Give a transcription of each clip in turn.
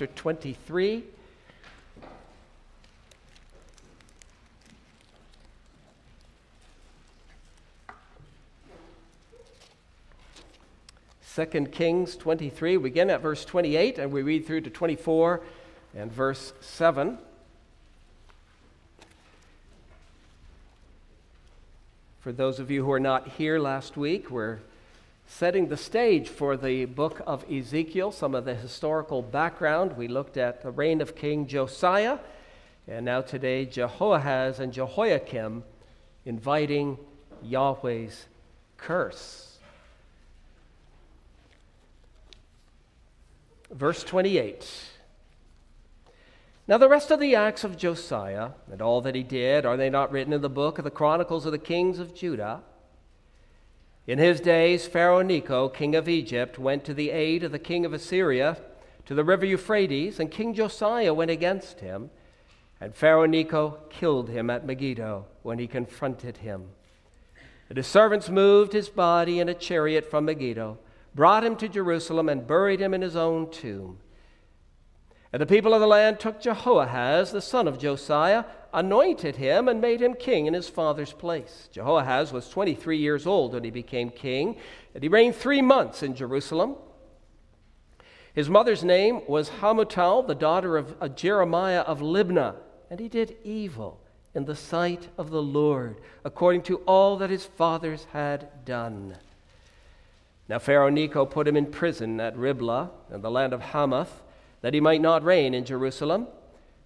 chapter 23. Second Kings 23. We begin at verse 28 and we read through to 24 and verse 7. For those of you who are not here last week, we're setting the stage for the book of Ezekiel, some of the historical background. We looked at the reign of King Josiah, and now today, Jehoahaz and Jehoiakim inviting Yahweh's curse. Verse 28. Now, the rest of the acts of Josiah and all that he did, are they not written in the book of the Chronicles of the Kings of Judah? In his days, Pharaoh Necho, king of Egypt, went to the aid of the king of Assyria to the river Euphrates, and King Josiah went against him. And Pharaoh Necho killed him at Megiddo when he confronted him. And his servants moved his body in a chariot from Megiddo, brought him to Jerusalem, and buried him in his own tomb. And the people of the land took Jehoahaz, the son of Josiah, anointed him, and made him king in his father's place. Jehoahaz was 23 years old when he became king, and he reigned three months in Jerusalem. His mother's name was Hamutal, the daughter of Jeremiah of Libnah, and he did evil in the sight of the Lord, according to all that his fathers had done. Now Pharaoh Necho put him in prison at Riblah in the land of Hamath that he might not reign in Jerusalem.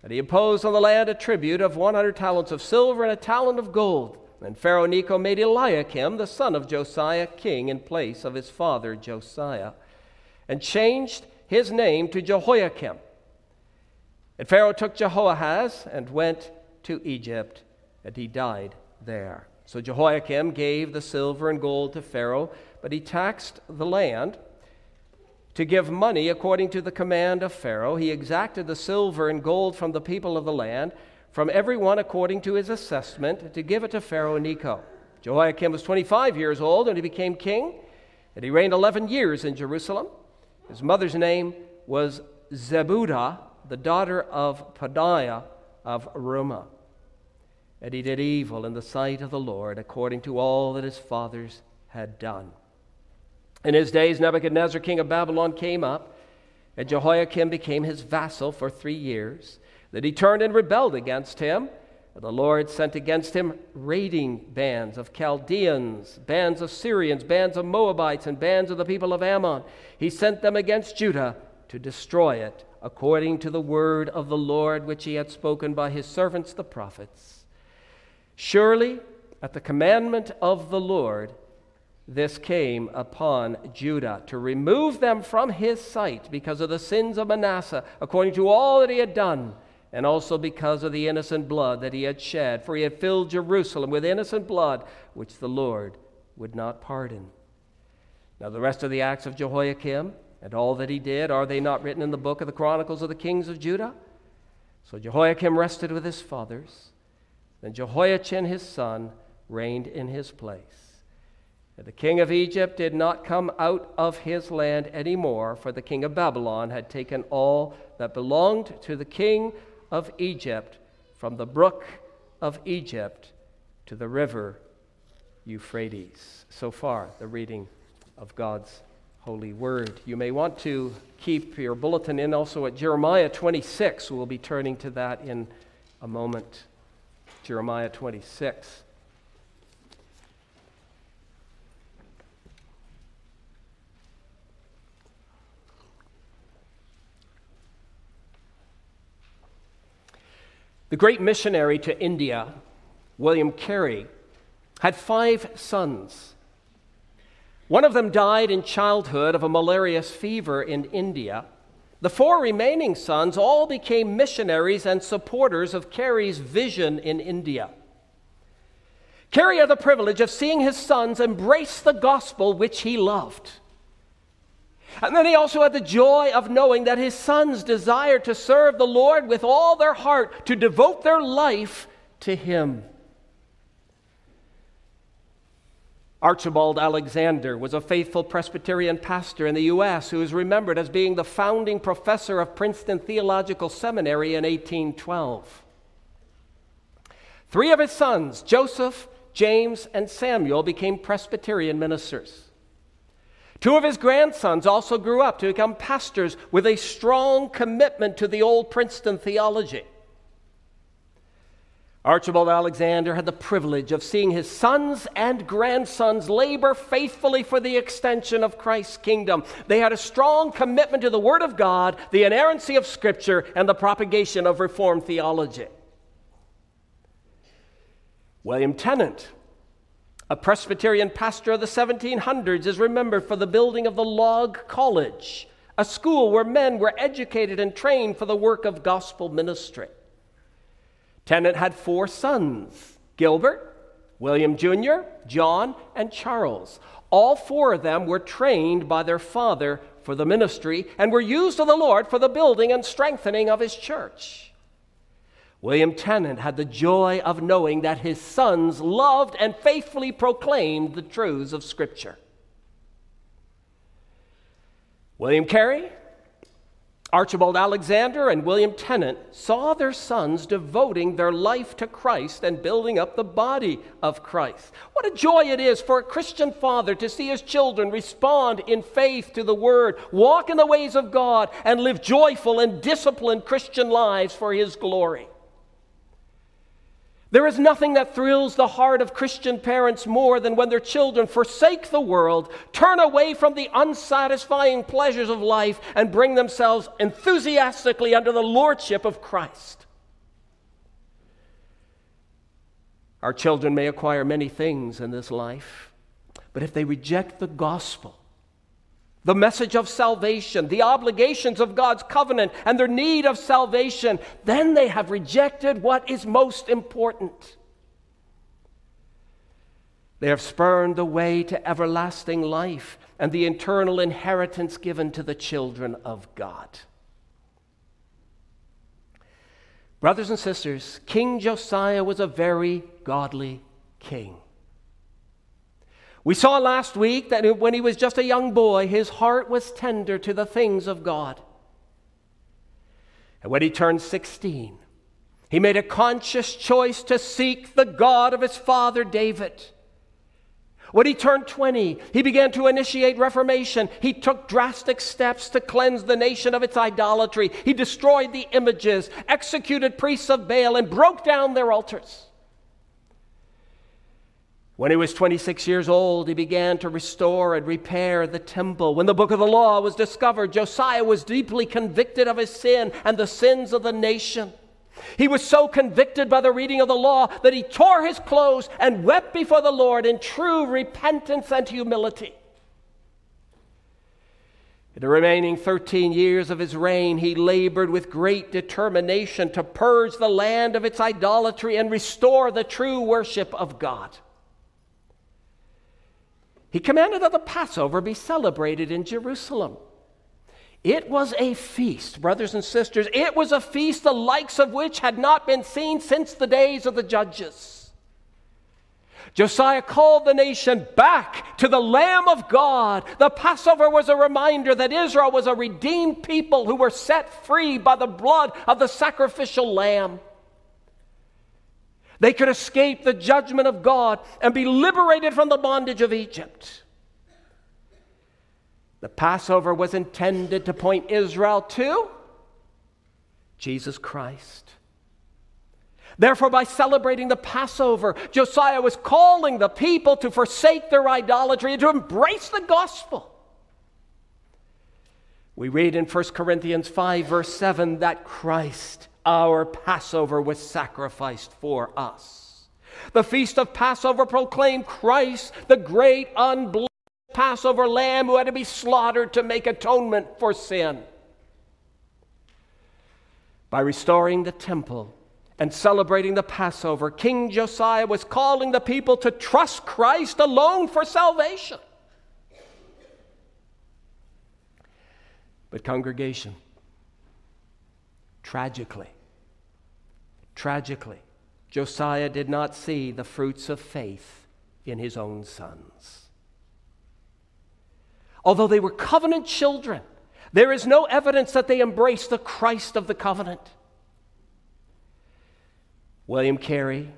And he imposed on the land a tribute of 100 talents of silver and a talent of gold. And Pharaoh Necho made Eliakim, the son of Josiah, king in place of his father Josiah, and changed his name to Jehoiakim. And Pharaoh took Jehoahaz and went to Egypt, and he died there. So Jehoiakim gave the silver and gold to Pharaoh, but he taxed the land to give money according to the command of Pharaoh. He exacted the silver and gold from the people of the land, from everyone according to his assessment, to give it to Pharaoh Necho. Jehoiakim was 25 years old and he became king, and he reigned 11 years in Jerusalem. His mother's name was Zebudah, the daughter of Pedaiah of Rumah. And he did evil in the sight of the Lord, according to all that his fathers had done. In his days, Nebuchadnezzar, king of Babylon, came up, and Jehoiakim became his vassal for three years. Then he turned and rebelled against him. And the Lord sent against him raiding bands of Chaldeans, bands of Syrians, bands of Moabites, and bands of the people of Ammon. He sent them against Judah to destroy it, according to the word of the Lord which he had spoken by his servants the prophets. Surely, at the commandment of the Lord, this came upon Judah to remove them from his sight because of the sins of Manasseh, according to all that he had done, and also because of the innocent blood that he had shed. For he had filled Jerusalem with innocent blood, which the Lord would not pardon. Now, the rest of the acts of Jehoiakim and all that he did, are they not written in the book of the Chronicles of the Kings of Judah? So Jehoiakim rested with his fathers. and Jehoiachin his son reigned in his place. The king of Egypt did not come out of his land any more, for the king of Babylon had taken all that belonged to the king of Egypt from the brook of Egypt to the river Euphrates. So far, the reading of God's holy word. You may want to keep your bulletin in also at Jeremiah 26. We'll be turning to that in a moment. Jeremiah 26. The great missionary to India, William Carey, had five sons. One of them died in childhood of a malarious fever in India. The four remaining sons all became missionaries and supporters of Carey's vision in India. Carey had the privilege of seeing his sons embrace the gospel which he loved. And then he also had the joy of knowing that his sons desired to serve the Lord with all their heart, to devote their life to him. Archibald Alexander was a faithful Presbyterian pastor in the U.S. who is remembered as being the founding professor of Princeton Theological Seminary in 1812. Three of his sons, Joseph, James, and Samuel, became Presbyterian ministers. Two of his grandsons also grew up to become pastors with a strong commitment to the old Princeton theology. Archibald Alexander had the privilege of seeing his sons and grandsons labor faithfully for the extension of Christ's kingdom. They had a strong commitment to the Word of God, the inerrancy of Scripture, and the propagation of Reformed theology. William Tennent, a Presbyterian pastor of the 1700s, is remembered for the building of the Log College, a school where men were educated and trained for the work of gospel ministry. Tennent had four sons Gilbert, William Jr., John, and Charles. All four of them were trained by their father for the ministry and were used of the Lord for the building and strengthening of his church. William Tennent had the joy of knowing that his sons loved and faithfully proclaimed the truths of Scripture. William Carey Archibald Alexander and William Tennant saw their sons devoting their life to Christ and building up the body of Christ. What a joy it is for a Christian father to see his children respond in faith to the Word, walk in the ways of God, and live joyful and disciplined Christian lives for His glory. There is nothing that thrills the heart of Christian parents more than when their children forsake the world, turn away from the unsatisfying pleasures of life, and bring themselves enthusiastically under the lordship of Christ. Our children may acquire many things in this life, but if they reject the gospel, the message of salvation, the obligations of God's covenant, and their need of salvation, then they have rejected what is most important. They have spurned the way to everlasting life and the eternal inheritance given to the children of God. Brothers and sisters, King Josiah was a very godly king. We saw last week that when he was just a young boy, his heart was tender to the things of God. And when he turned 16, he made a conscious choice to seek the God of his father David. When he turned 20, he began to initiate reformation. He took drastic steps to cleanse the nation of its idolatry. He destroyed the images, executed priests of Baal, and broke down their altars. When he was 26 years old, he began to restore and repair the temple. When the book of the law was discovered, Josiah was deeply convicted of his sin and the sins of the nation. He was so convicted by the reading of the law that he tore his clothes and wept before the Lord in true repentance and humility. In the remaining 13 years of his reign, he labored with great determination to purge the land of its idolatry and restore the true worship of God. He commanded that the Passover be celebrated in Jerusalem. It was a feast, brothers and sisters. It was a feast the likes of which had not been seen since the days of the judges. Josiah called the nation back to the Lamb of God. The Passover was a reminder that Israel was a redeemed people who were set free by the blood of the sacrificial lamb. They could escape the judgment of God and be liberated from the bondage of Egypt. The Passover was intended to point Israel to Jesus Christ. Therefore, by celebrating the Passover, Josiah was calling the people to forsake their idolatry and to embrace the gospel. We read in 1 Corinthians 5, verse 7, that Christ our Passover was sacrificed for us. The feast of Passover proclaimed Christ, the great unblemished Passover lamb who had to be slaughtered to make atonement for sin. By restoring the temple and celebrating the Passover, King Josiah was calling the people to trust Christ alone for salvation. But, congregation, tragically, Tragically, Josiah did not see the fruits of faith in his own sons. Although they were covenant children, there is no evidence that they embraced the Christ of the covenant. William Carey,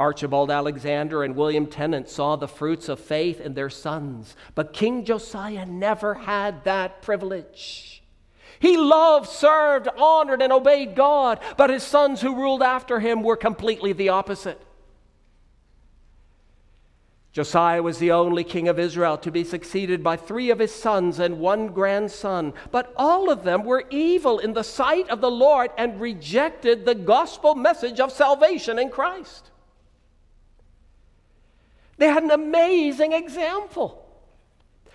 Archibald Alexander, and William Tennent saw the fruits of faith in their sons, but King Josiah never had that privilege. He loved, served, honored, and obeyed God, but his sons who ruled after him were completely the opposite. Josiah was the only king of Israel to be succeeded by three of his sons and one grandson, but all of them were evil in the sight of the Lord and rejected the gospel message of salvation in Christ. They had an amazing example.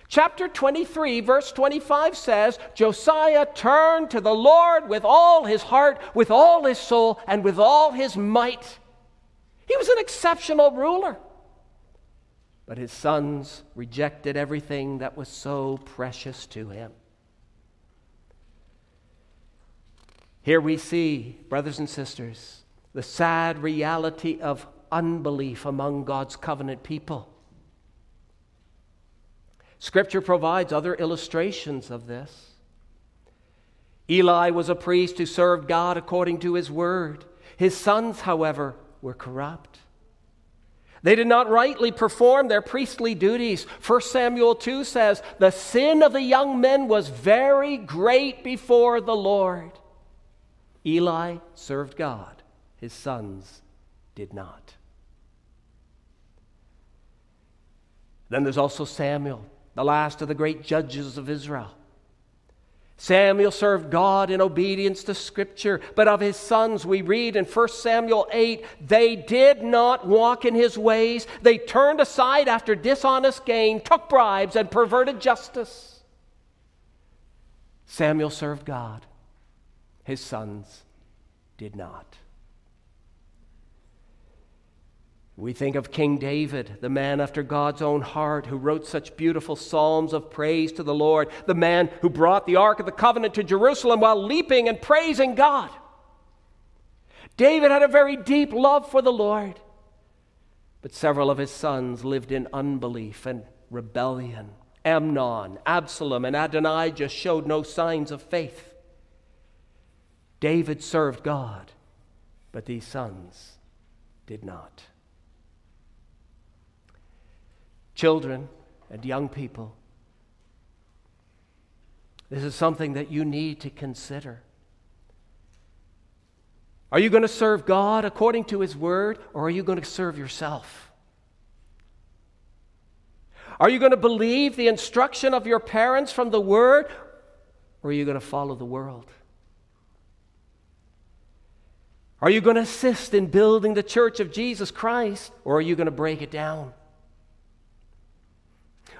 Chapter 23, verse 25 says Josiah turned to the Lord with all his heart, with all his soul, and with all his might. He was an exceptional ruler. But his sons rejected everything that was so precious to him. Here we see, brothers and sisters, the sad reality of unbelief among God's covenant people. Scripture provides other illustrations of this. Eli was a priest who served God according to his word. His sons, however, were corrupt. They did not rightly perform their priestly duties. 1 Samuel 2 says, The sin of the young men was very great before the Lord. Eli served God, his sons did not. Then there's also Samuel, the last of the great judges of Israel. Samuel served God in obedience to Scripture, but of his sons we read in 1 Samuel 8 they did not walk in his ways. They turned aside after dishonest gain, took bribes, and perverted justice. Samuel served God, his sons did not. We think of King David, the man after God's own heart, who wrote such beautiful psalms of praise to the Lord, the man who brought the Ark of the Covenant to Jerusalem while leaping and praising God. David had a very deep love for the Lord, but several of his sons lived in unbelief and rebellion. Amnon, Absalom, and Adonijah showed no signs of faith. David served God, but these sons did not. Children and young people. This is something that you need to consider. Are you going to serve God according to His Word, or are you going to serve yourself? Are you going to believe the instruction of your parents from the Word, or are you going to follow the world? Are you going to assist in building the church of Jesus Christ, or are you going to break it down?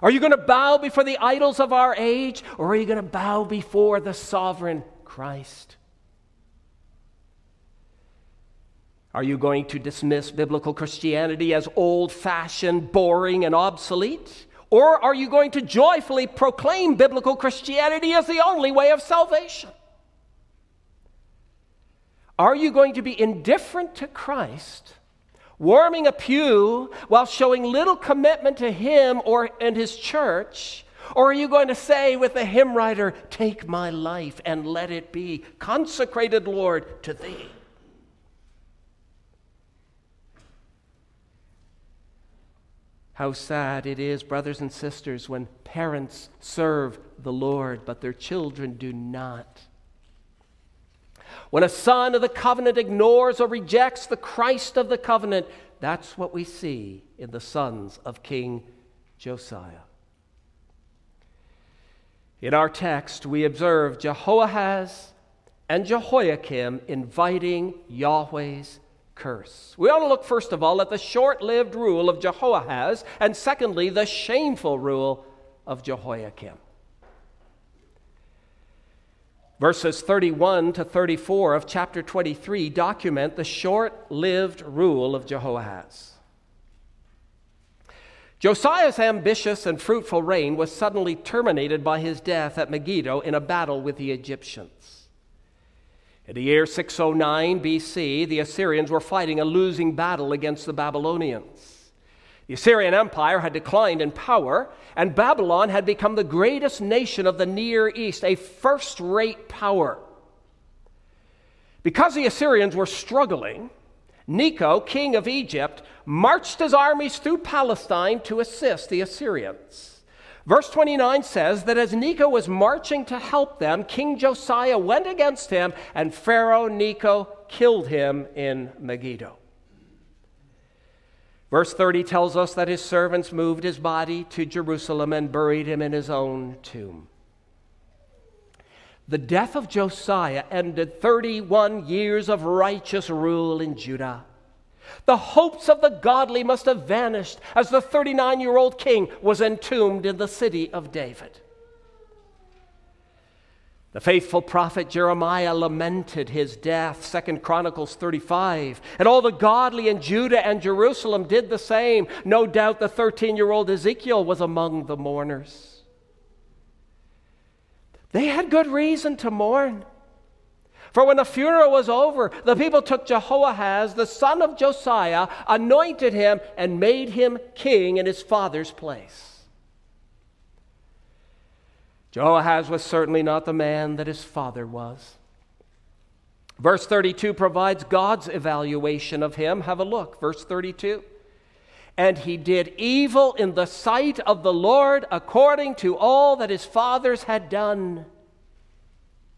Are you going to bow before the idols of our age, or are you going to bow before the sovereign Christ? Are you going to dismiss biblical Christianity as old fashioned, boring, and obsolete? Or are you going to joyfully proclaim biblical Christianity as the only way of salvation? Are you going to be indifferent to Christ warming a pew while showing little commitment to him or and his church? Or are you going to say with the hymn writer, Take my life and let it be consecrated, Lord, to thee? How sad it is, brothers and sisters, when parents serve the Lord, but their children do not. When a son of the covenant ignores or rejects the Christ of the covenant, that's what we see in the sons of King Josiah. In our text, we observe Jehoahaz and Jehoiakim inviting Yahweh's curse. We ought to look, first of all, at the short lived rule of Jehoahaz, and secondly, the shameful rule of Jehoiakim. Verses 31 to 34 of chapter 23 document the short lived rule of Jehoahaz. Josiah's ambitious and fruitful reign was suddenly terminated by his death at Megiddo in a battle with the Egyptians. In the year 609 BC, the Assyrians were fighting a losing battle against the Babylonians. The Assyrian Empire had declined in power, and Babylon had become the greatest nation of the Near East, a first rate power. Because the Assyrians were struggling, Necho, king of Egypt, marched his armies through Palestine to assist the Assyrians. Verse 29 says that as Necho was marching to help them, King Josiah went against him, and Pharaoh Necho killed him in Megiddo. Verse 30 tells us that his servants moved his body to Jerusalem and buried him in his own tomb. The death of Josiah ended 31 years of righteous rule in Judah. The hopes of the godly must have vanished as the 39 year old king was entombed in the city of David. The faithful prophet Jeremiah lamented his death, Second Chronicles 35. And all the godly in Judah and Jerusalem did the same. No doubt the 13 year old Ezekiel was among the mourners. They had good reason to mourn. For when the funeral was over, the people took Jehoahaz, the son of Josiah, anointed him, and made him king in his father's place. Jehoahaz was certainly not the man that his father was. Verse 32 provides God's evaluation of him. Have a look. Verse 32. And he did evil in the sight of the Lord according to all that his fathers had done.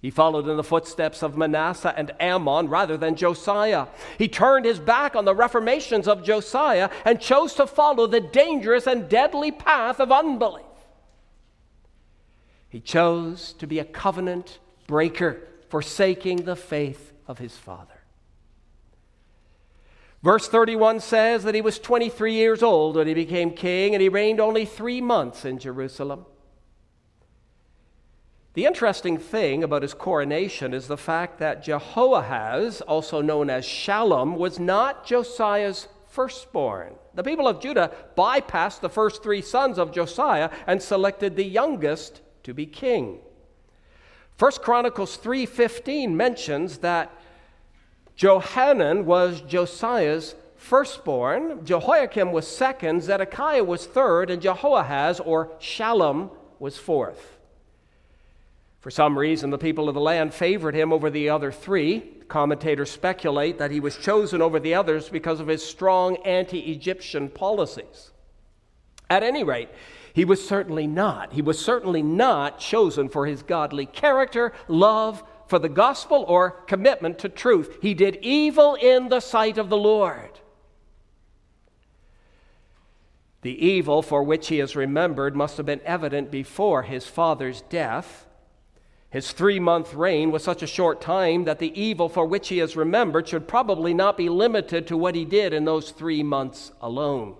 He followed in the footsteps of Manasseh and Amon rather than Josiah. He turned his back on the reformations of Josiah and chose to follow the dangerous and deadly path of unbelief. He chose to be a covenant breaker, forsaking the faith of his father. Verse 31 says that he was 23 years old when he became king, and he reigned only three months in Jerusalem. The interesting thing about his coronation is the fact that Jehoahaz, also known as Shallum, was not Josiah's firstborn. The people of Judah bypassed the first three sons of Josiah and selected the youngest to be king. 1 Chronicles 3:15 mentions that Johanan was Josiah's firstborn, Jehoiakim was second, Zedekiah was third, and Jehoahaz or Shallum was fourth. For some reason, the people of the land favored him over the other three. Commentators speculate that he was chosen over the others because of his strong anti Egyptian policies. At any rate, he was certainly not. He was certainly not chosen for his godly character, love for the gospel, or commitment to truth. He did evil in the sight of the Lord. The evil for which he is remembered must have been evident before his father's death. His three month reign was such a short time that the evil for which he is remembered should probably not be limited to what he did in those three months alone.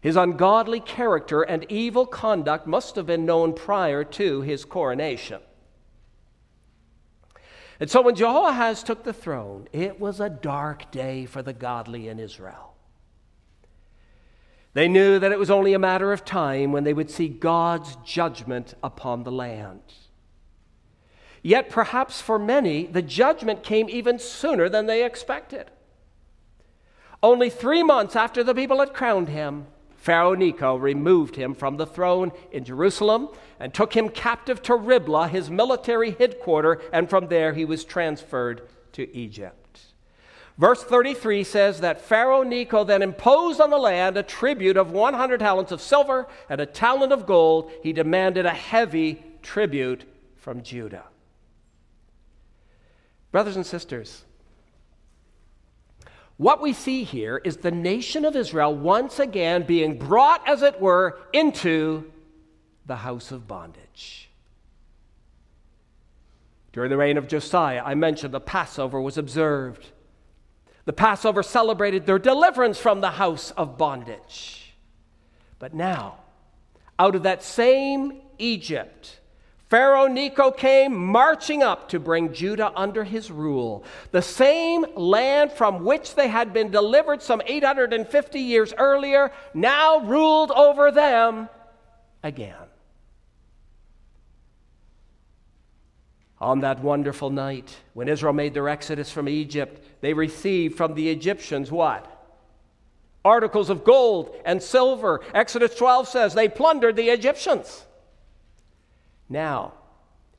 His ungodly character and evil conduct must have been known prior to his coronation. And so when Jehoahaz took the throne, it was a dark day for the godly in Israel. They knew that it was only a matter of time when they would see God's judgment upon the land. Yet, perhaps for many, the judgment came even sooner than they expected. Only three months after the people had crowned him, Pharaoh Necho removed him from the throne in Jerusalem and took him captive to Riblah, his military headquarters, and from there he was transferred to Egypt. Verse 33 says that Pharaoh Necho then imposed on the land a tribute of 100 talents of silver and a talent of gold. He demanded a heavy tribute from Judah. Brothers and sisters, what we see here is the nation of Israel once again being brought, as it were, into the house of bondage. During the reign of Josiah, I mentioned the Passover was observed. The Passover celebrated their deliverance from the house of bondage. But now, out of that same Egypt, Pharaoh Necho came marching up to bring Judah under his rule. The same land from which they had been delivered some 850 years earlier now ruled over them again. On that wonderful night, when Israel made their exodus from Egypt, they received from the Egyptians what? articles of gold and silver. Exodus 12 says they plundered the Egyptians. Now,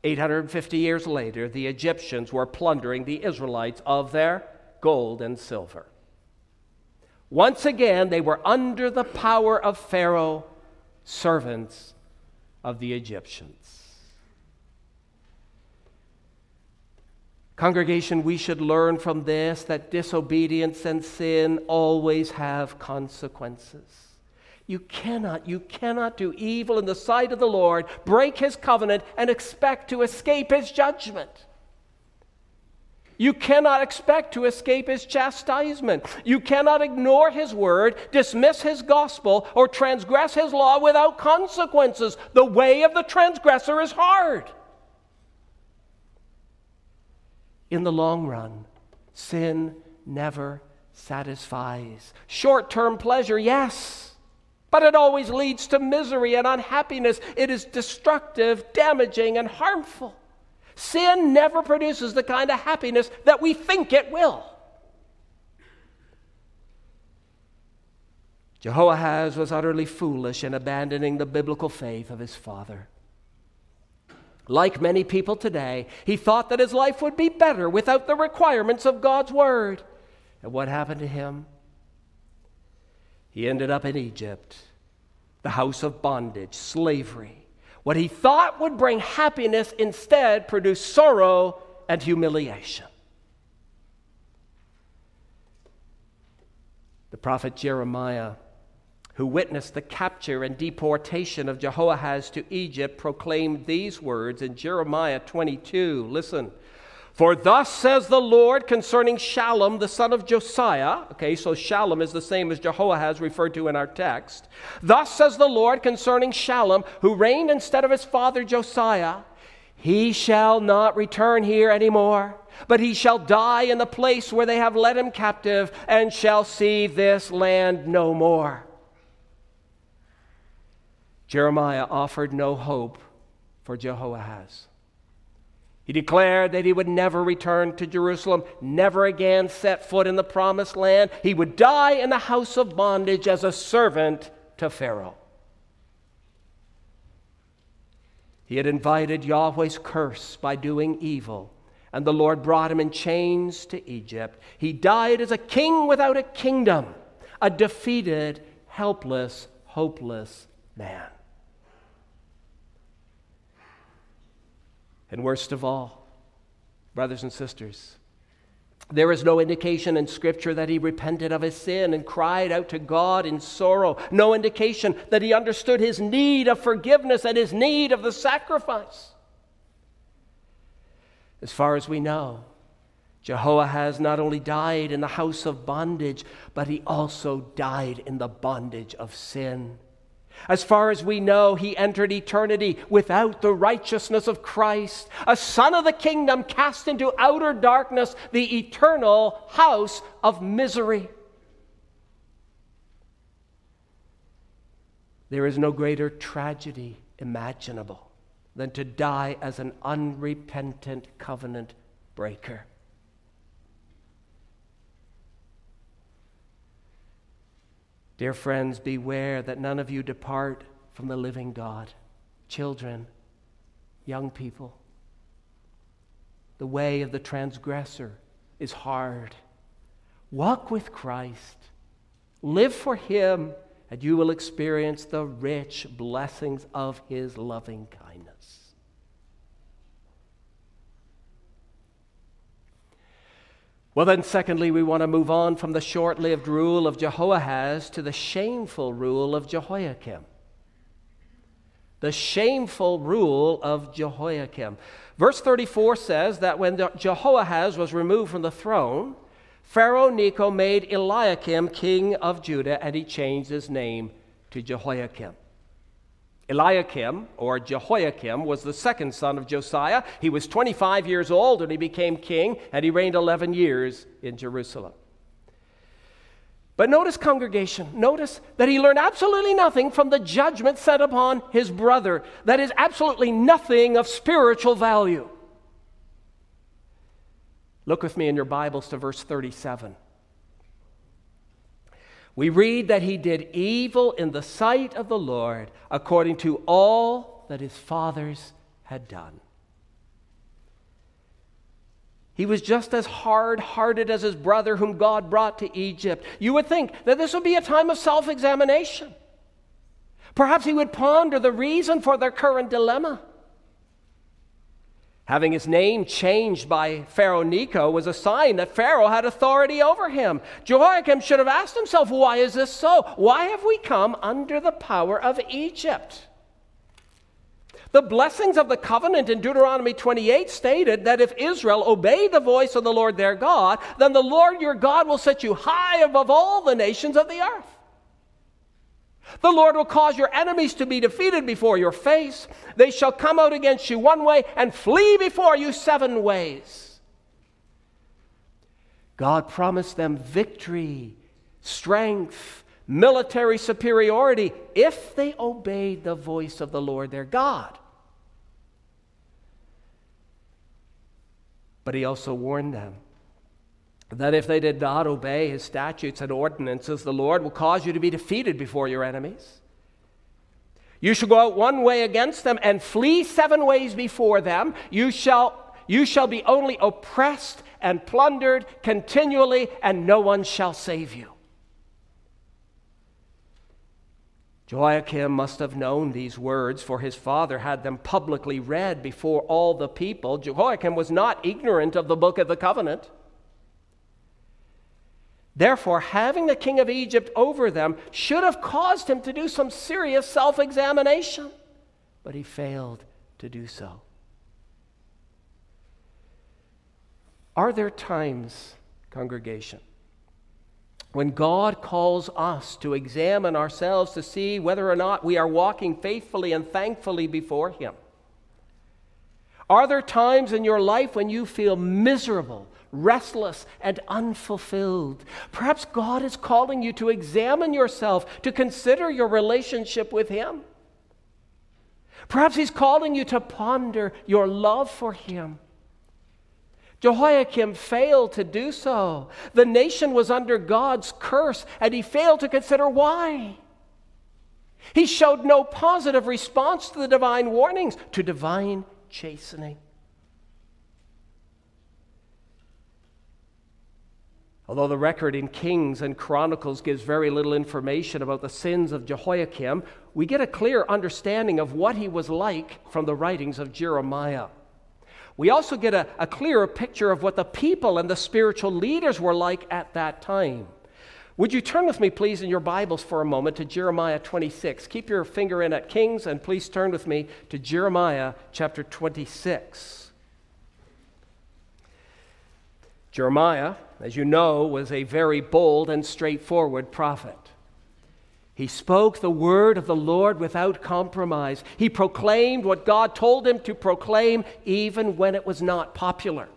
850 years later, the Egyptians were plundering the Israelites of their gold and silver. Once again, they were under the power of Pharaoh, servants of the Egyptians. Congregation, we should learn from this that disobedience and sin always have consequences. You cannot, you cannot do evil in the sight of the Lord, break his covenant, and expect to escape his judgment. You cannot expect to escape his chastisement. You cannot ignore his word, dismiss his gospel, or transgress his law without consequences. The way of the transgressor is hard. in the long run, sin never satisfies. Short term pleasure, yes, but it always leads to misery and unhappiness. It is destructive, damaging, and harmful. Sin never produces the kind of happiness that we think it will. Jehoahaz was utterly foolish in abandoning the biblical faith of his father. Like many people today, he thought that his life would be better without the requirements of God's word. And what happened to him? He ended up in Egypt, the house of bondage, slavery. What he thought would bring happiness instead produced sorrow and humiliation. The prophet Jeremiah who witnessed the capture and deportation of Jehoahaz to Egypt, proclaimed these words in Jeremiah 22. Listen. For thus says the Lord concerning Shallum, the son of Josiah. Okay, so Shallum is the same as Jehoahaz referred to in our text. Thus says the Lord concerning Shallum, who reigned instead of his father Josiah. He shall not return here anymore, but he shall die in the place where they have led him captive, and shall see this land no more. Jeremiah offered no hope for Jehoahaz. He declared that he would never return to Jerusalem, never again set foot in the promised land. He would die in the house of bondage as a servant to Pharaoh. He had invited Yahweh's curse by doing evil, and the Lord brought him in chains to Egypt. He died as a king without a kingdom, a defeated, helpless, hopeless man. And worst of all, brothers and sisters, there is no indication in Scripture that he repented of his sin and cried out to God in sorrow. No indication that he understood his need of forgiveness and his need of the sacrifice. As far as we know, Jehoahaz not only died in the house of bondage, but he also died in the bondage of sin. As far as we know, he entered eternity without the righteousness of Christ, a son of the kingdom cast into outer darkness, the eternal house of misery. There is no greater tragedy imaginable than to die as an unrepentant covenant breaker. Dear friends, beware that none of you depart from the living God. Children, young people, the way of the transgressor is hard. Walk with Christ, live for Him, and you will experience the rich blessings of His loving kindness. Well, then, secondly, we want to move on from the short lived rule of Jehoahaz to the shameful rule of Jehoiakim. The shameful rule of Jehoiakim. Verse 34 says that when Jehoahaz was removed from the throne, Pharaoh Necho made Eliakim king of Judah, and he changed his name to Jehoiakim. Eliakim, or Jehoiakim, was the second son of Josiah. He was 25 years old when he became king, and he reigned 11 years in Jerusalem. But notice, congregation, notice that he learned absolutely nothing from the judgment set upon his brother. That is absolutely nothing of spiritual value. Look with me in your Bibles to verse 37. We read that he did evil in the sight of the Lord according to all that his fathers had done. He was just as hard hearted as his brother, whom God brought to Egypt. You would think that this would be a time of self examination. Perhaps he would ponder the reason for their current dilemma. Having his name changed by Pharaoh Necho was a sign that Pharaoh had authority over him. Jehoiakim should have asked himself, Why is this so? Why have we come under the power of Egypt? The blessings of the covenant in Deuteronomy 28 stated that if Israel obeyed the voice of the Lord their God, then the Lord your God will set you high above all the nations of the earth. The Lord will cause your enemies to be defeated before your face. They shall come out against you one way and flee before you seven ways. God promised them victory, strength, military superiority if they obeyed the voice of the Lord their God. But he also warned them that if they did not obey his statutes and ordinances, the Lord will cause you to be defeated before your enemies. You shall go out one way against them and flee seven ways before them. You shall, you shall be only oppressed and plundered continually, and no one shall save you. Joachim must have known these words, for his father had them publicly read before all the people. Jehoiakim was not ignorant of the book of the covenant. Therefore, having the king of Egypt over them should have caused him to do some serious self examination, but he failed to do so. Are there times, congregation, when God calls us to examine ourselves to see whether or not we are walking faithfully and thankfully before Him? Are there times in your life when you feel miserable, restless, and unfulfilled? Perhaps God is calling you to examine yourself, to consider your relationship with Him. Perhaps He's calling you to ponder your love for Him. Jehoiakim failed to do so. The nation was under God's curse, and he failed to consider why. He showed no positive response to the divine warnings, to divine chastening. Although the record in Kings and Chronicles gives very little information about the sins of Jehoiakim, we get a clear understanding of what he was like from the writings of Jeremiah. We also get a, a clearer picture of what the people and the spiritual leaders were like at that time. Would you turn with me, please, in your Bibles for a moment to Jeremiah 26? Keep your finger in at Kings and please turn with me to Jeremiah chapter 26. Jeremiah, as you know, was a very bold and straightforward prophet. He spoke the word of the Lord without compromise. He proclaimed what God told him to proclaim, even when it was not popular.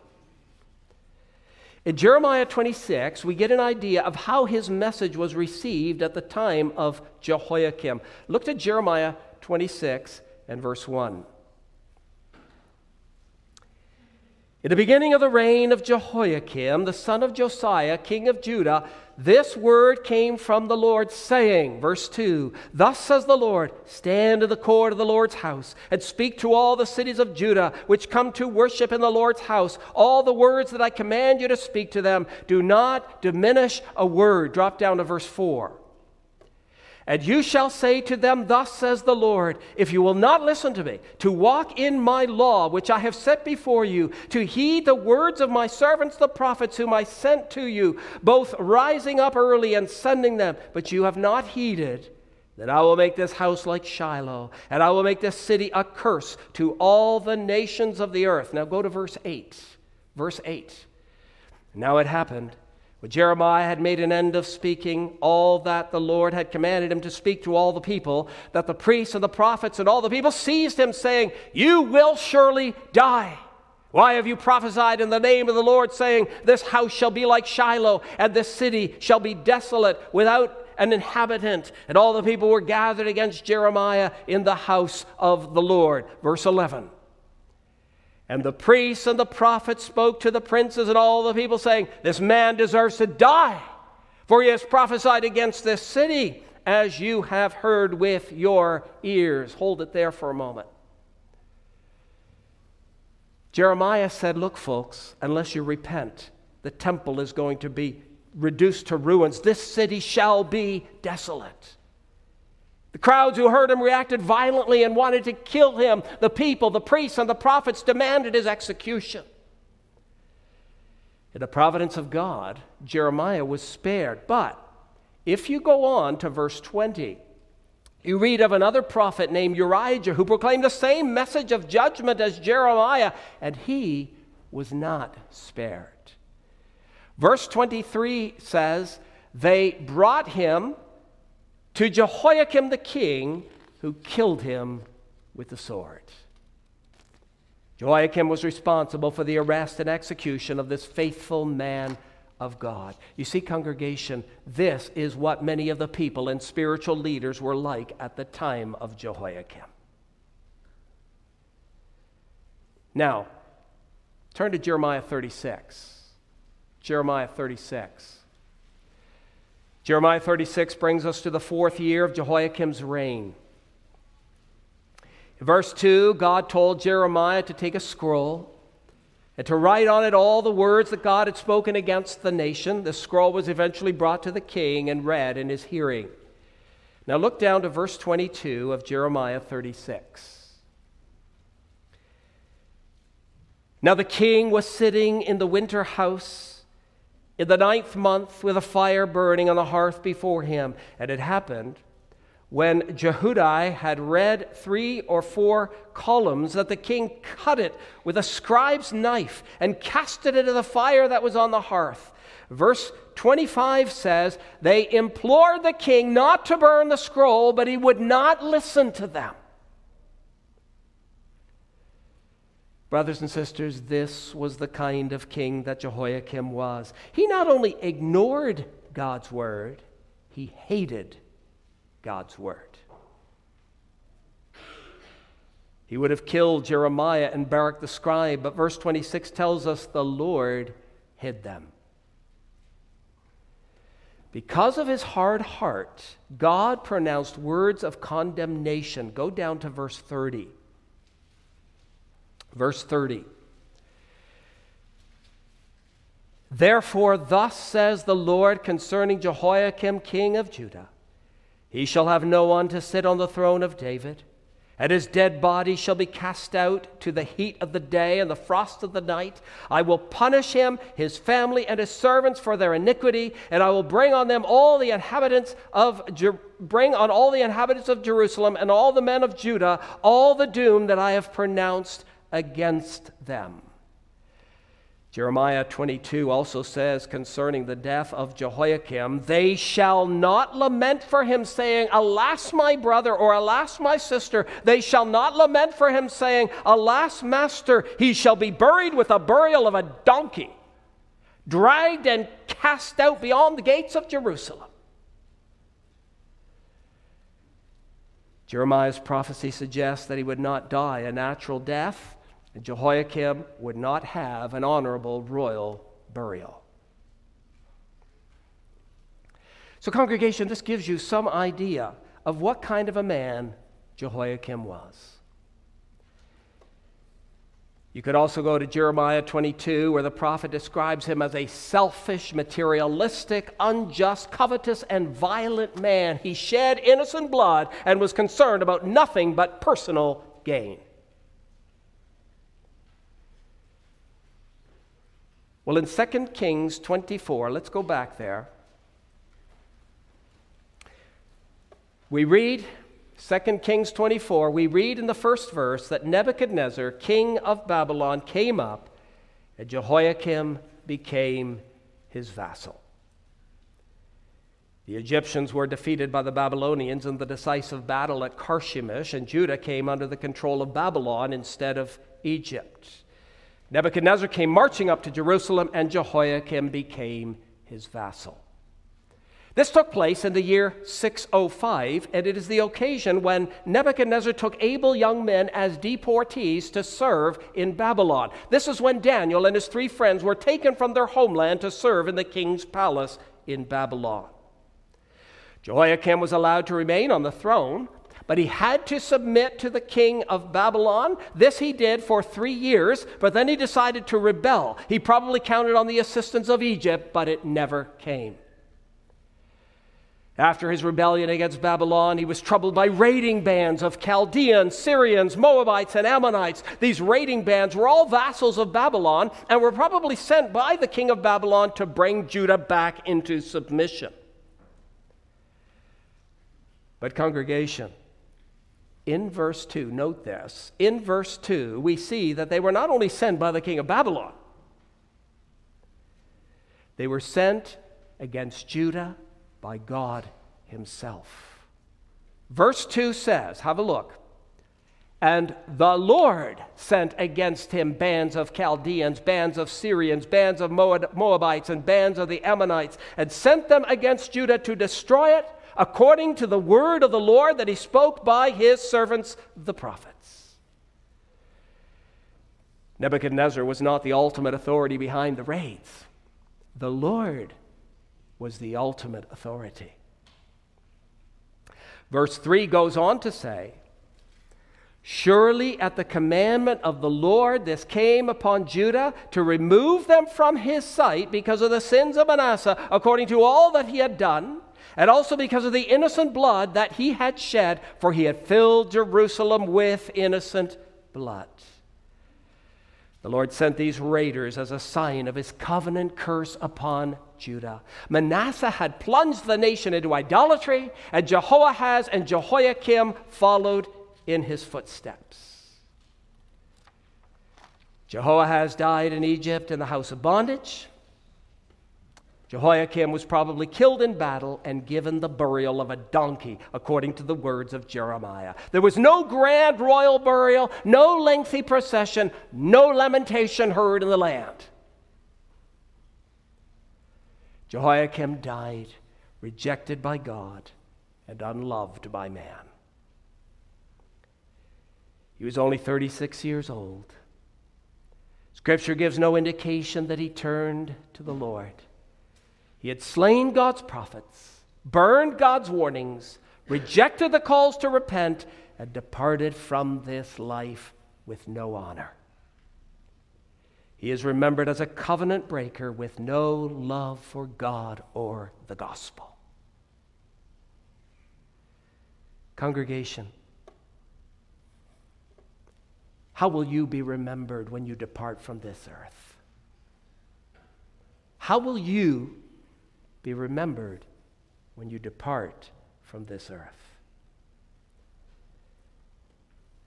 In Jeremiah 26, we get an idea of how his message was received at the time of Jehoiakim. Look at Jeremiah 26 and verse 1. In the beginning of the reign of Jehoiakim, the son of Josiah, king of Judah, this word came from the Lord, saying, verse 2 Thus says the Lord, stand in the court of the Lord's house, and speak to all the cities of Judah which come to worship in the Lord's house, all the words that I command you to speak to them. Do not diminish a word. Drop down to verse 4. And you shall say to them, Thus says the Lord, if you will not listen to me, to walk in my law, which I have set before you, to heed the words of my servants the prophets, whom I sent to you, both rising up early and sending them, but you have not heeded, then I will make this house like Shiloh, and I will make this city a curse to all the nations of the earth. Now go to verse 8. Verse 8. Now it happened when Jeremiah had made an end of speaking all that the Lord had commanded him to speak to all the people, that the priests and the prophets and all the people seized him, saying, You will surely die. Why have you prophesied in the name of the Lord, saying, This house shall be like Shiloh, and this city shall be desolate without an inhabitant? And all the people were gathered against Jeremiah in the house of the Lord. Verse 11. And the priests and the prophets spoke to the princes and all the people, saying, This man deserves to die. For he has prophesied against this city, as you have heard with your ears. Hold it there for a moment. Jeremiah said, Look, folks, unless you repent, the temple is going to be reduced to ruins. This city shall be desolate. The crowds who heard him reacted violently and wanted to kill him. The people, the priests, and the prophets demanded his execution. In the providence of God, Jeremiah was spared. But if you go on to verse 20, you read of another prophet named Urijah who proclaimed the same message of judgment as Jeremiah, and he was not spared. Verse 23 says, They brought him to Jehoiakim the king, who killed him with the sword. Jehoiakim was responsible for the arrest and execution of this faithful man of God. You see, congregation, this is what many of the people and spiritual leaders were like at the time of Jehoiakim. Now, turn to Jeremiah 36. Jeremiah 36. Jeremiah 36 brings us to the fourth year of Jehoiakim's reign. In verse 2, God told Jeremiah to take a scroll and to write on it all the words that God had spoken against the nation. The scroll was eventually brought to the king and read in his hearing. Now look down to verse 22 of Jeremiah 36. Now the king was sitting in the winter house in the ninth month with a fire burning on the hearth before him. And it happened when Jehudi had read three or four columns that the king cut it with a scribe's knife and cast it into the fire that was on the hearth. Verse 25 says, They implored the king not to burn the scroll, but he would not listen to them. Brothers and sisters, this was the kind of king that Jehoiakim was. He not only ignored God's word, he hated God's word. He would have killed Jeremiah and Baruch the scribe, but verse 26 tells us the Lord hid them. Because of his hard heart, God pronounced words of condemnation. Go down to verse 30. Verse 30. Therefore, thus says the Lord concerning Jehoiakim, king of Judah He shall have no one to sit on the throne of David, and his dead body shall be cast out to the heat of the day and the frost of the night. I will punish him, his family, and his servants for their iniquity, and I will bring on them all the inhabitants of bring on all the inhabitants of Jerusalem and all the men of Judah all the doom that I have pronounced against them. Jeremiah 22 also says concerning the death of Jehoiakim, they shall not lament for him, saying, Alas, my brother, or Alas, my sister. They shall not lament for him, saying, Alas, master, he shall be buried with a burial of a donkey, dragged and cast out beyond the gates of Jerusalem. Jeremiah's prophecy suggests that he would not die a natural death and Jehoiakim would not have an honorable royal burial. So, congregation, this gives you some idea of what kind of a man Jehoiakim was. You could also go to Jeremiah 22, where the prophet describes him as a selfish, materialistic, unjust, covetous, and violent man. He shed innocent blood and was concerned about nothing but personal gain. Well, in 2 Kings 24, let's go back there. We read 2 Kings 24, we read in the first verse that Nebuchadnezzar, king of Babylon, came up and Jehoiakim became his vassal. The Egyptians were defeated by the Babylonians in the decisive battle at Carchemish, and Judah came under the control of Babylon instead of Egypt. Nebuchadnezzar came marching up to Jerusalem, and Jehoiakim became his vassal. This took place in the year 605, and it is the occasion when Nebuchadnezzar took able young men as deportees to serve in Babylon. This is when Daniel and his three friends were taken from their homeland to serve in the king's palace in Babylon. Jehoiakim was allowed to remain on the throne, but he had to submit to the king of Babylon. This he did for three years, but then he decided to rebel. He probably counted on the assistance of Egypt, but it never came. After his rebellion against Babylon, he was troubled by raiding bands of Chaldeans, Syrians, Moabites, and Ammonites. These raiding bands were all vassals of Babylon and were probably sent by the king of Babylon to bring Judah back into submission. But, congregation, in verse 2, note this, in verse 2, we see that they were not only sent by the king of Babylon, they were sent against Judah by God Himself. Verse 2 says, have a look. And the Lord sent against him bands of Chaldeans, bands of Syrians, bands of Moabites, and bands of the Ammonites, and sent them against Judah to destroy it according to the word of the Lord that he spoke by his servants, the prophets. Nebuchadnezzar was not the ultimate authority behind the raids, the Lord was the ultimate authority. Verse 3 goes on to say, Surely at the commandment of the Lord this came upon Judah to remove them from his sight because of the sins of Manasseh, according to all that he had done and also because of the innocent blood that he had shed, for he had filled Jerusalem with innocent blood. The Lord sent these raiders as a sign of his covenant curse upon Judah. Manasseh had plunged the nation into idolatry, and Jehoahaz and Jehoiakim followed in his footsteps. Jehoahaz died in Egypt in the house of bondage. Jehoiakim was probably killed in battle and given the burial of a donkey, according to the words of Jeremiah. There was no grand royal burial, no lengthy procession, no lamentation heard in the land. Jehoiakim died, rejected by God and unloved by man. He was only 36 years old. Scripture gives no indication that he turned to the Lord. He had slain God's prophets, burned God's warnings, rejected the calls to repent, and departed from this life with no honor. He is remembered as a covenant breaker with no love for God or the gospel. Congregation, how will you be remembered when you depart from this earth? How will you be remembered when you depart from this earth.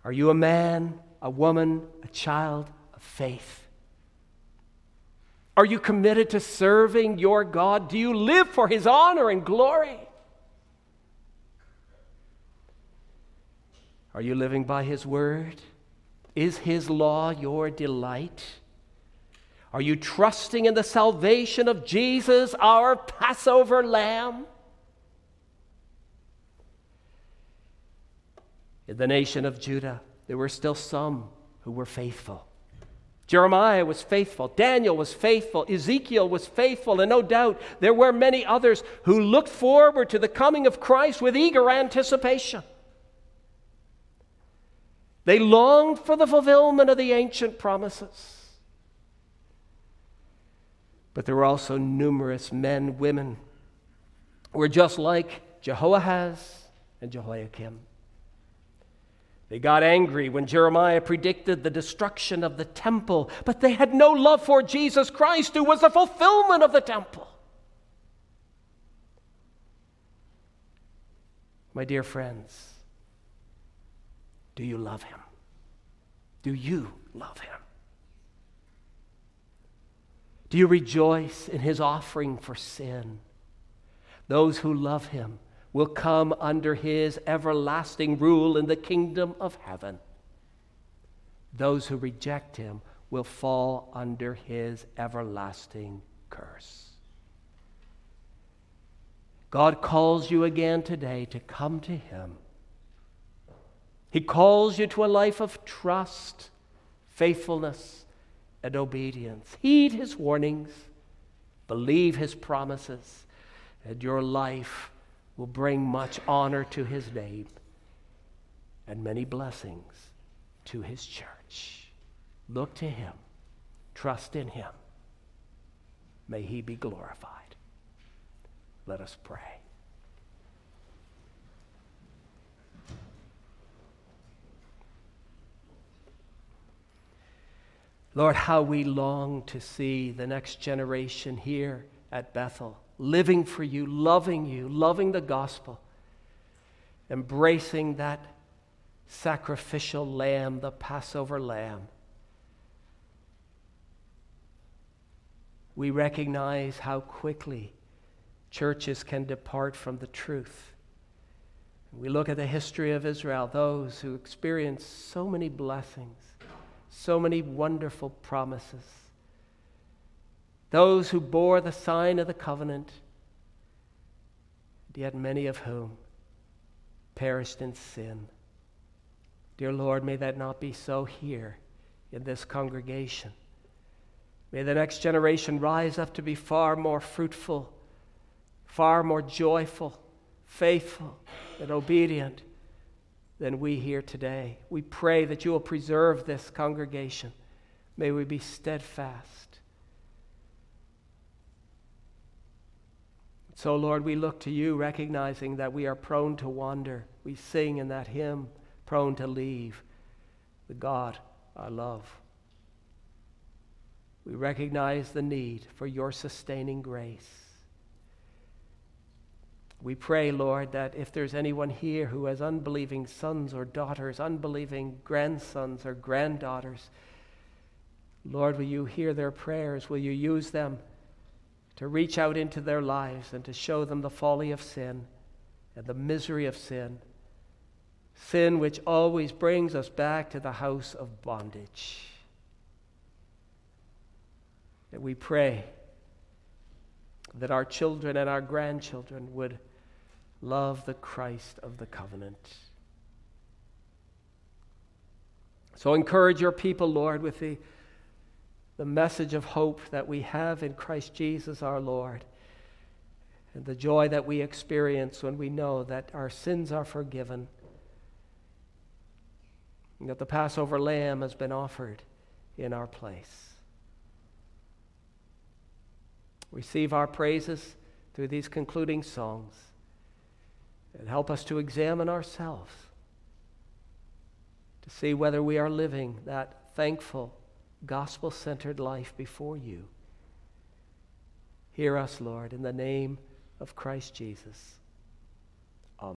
Are you a man, a woman, a child of faith? Are you committed to serving your God? Do you live for his honor and glory? Are you living by his word? Is his law your delight? Are you trusting in the salvation of Jesus, our Passover lamb? In the nation of Judah, there were still some who were faithful. Jeremiah was faithful, Daniel was faithful, Ezekiel was faithful, and no doubt there were many others who looked forward to the coming of Christ with eager anticipation. They longed for the fulfillment of the ancient promises. But there were also numerous men, women, who were just like Jehoahaz and Jehoiakim. They got angry when Jeremiah predicted the destruction of the temple, but they had no love for Jesus Christ, who was the fulfillment of the temple. My dear friends, do you love him? Do you love him? Do you rejoice in his offering for sin? Those who love him will come under his everlasting rule in the kingdom of heaven. Those who reject him will fall under his everlasting curse. God calls you again today to come to him. He calls you to a life of trust, faithfulness, and obedience. Heed his warnings, believe his promises, and your life will bring much honor to his name and many blessings to his church. Look to him, trust in him. May he be glorified. Let us pray. Lord, how we long to see the next generation here at Bethel, living for you, loving you, loving the gospel, embracing that sacrificial lamb, the Passover lamb. We recognize how quickly churches can depart from the truth. We look at the history of Israel, those who experienced so many blessings so many wonderful promises. Those who bore the sign of the covenant, yet many of whom perished in sin. Dear Lord, may that not be so here in this congregation. May the next generation rise up to be far more fruitful, far more joyful, faithful, and obedient than we here today. We pray that you will preserve this congregation. May we be steadfast. So, Lord, we look to you, recognizing that we are prone to wander. We sing in that hymn, prone to leave the God I love. We recognize the need for your sustaining grace. We pray, Lord, that if there's anyone here who has unbelieving sons or daughters, unbelieving grandsons or granddaughters, Lord, will you hear their prayers? Will you use them to reach out into their lives and to show them the folly of sin and the misery of sin? Sin which always brings us back to the house of bondage. That we pray that our children and our grandchildren would love the Christ of the covenant. So encourage your people, Lord, with the, the message of hope that we have in Christ Jesus our Lord and the joy that we experience when we know that our sins are forgiven and that the Passover lamb has been offered in our place. Receive our praises through these concluding songs and help us to examine ourselves to see whether we are living that thankful, gospel centered life before you. Hear us, Lord, in the name of Christ Jesus.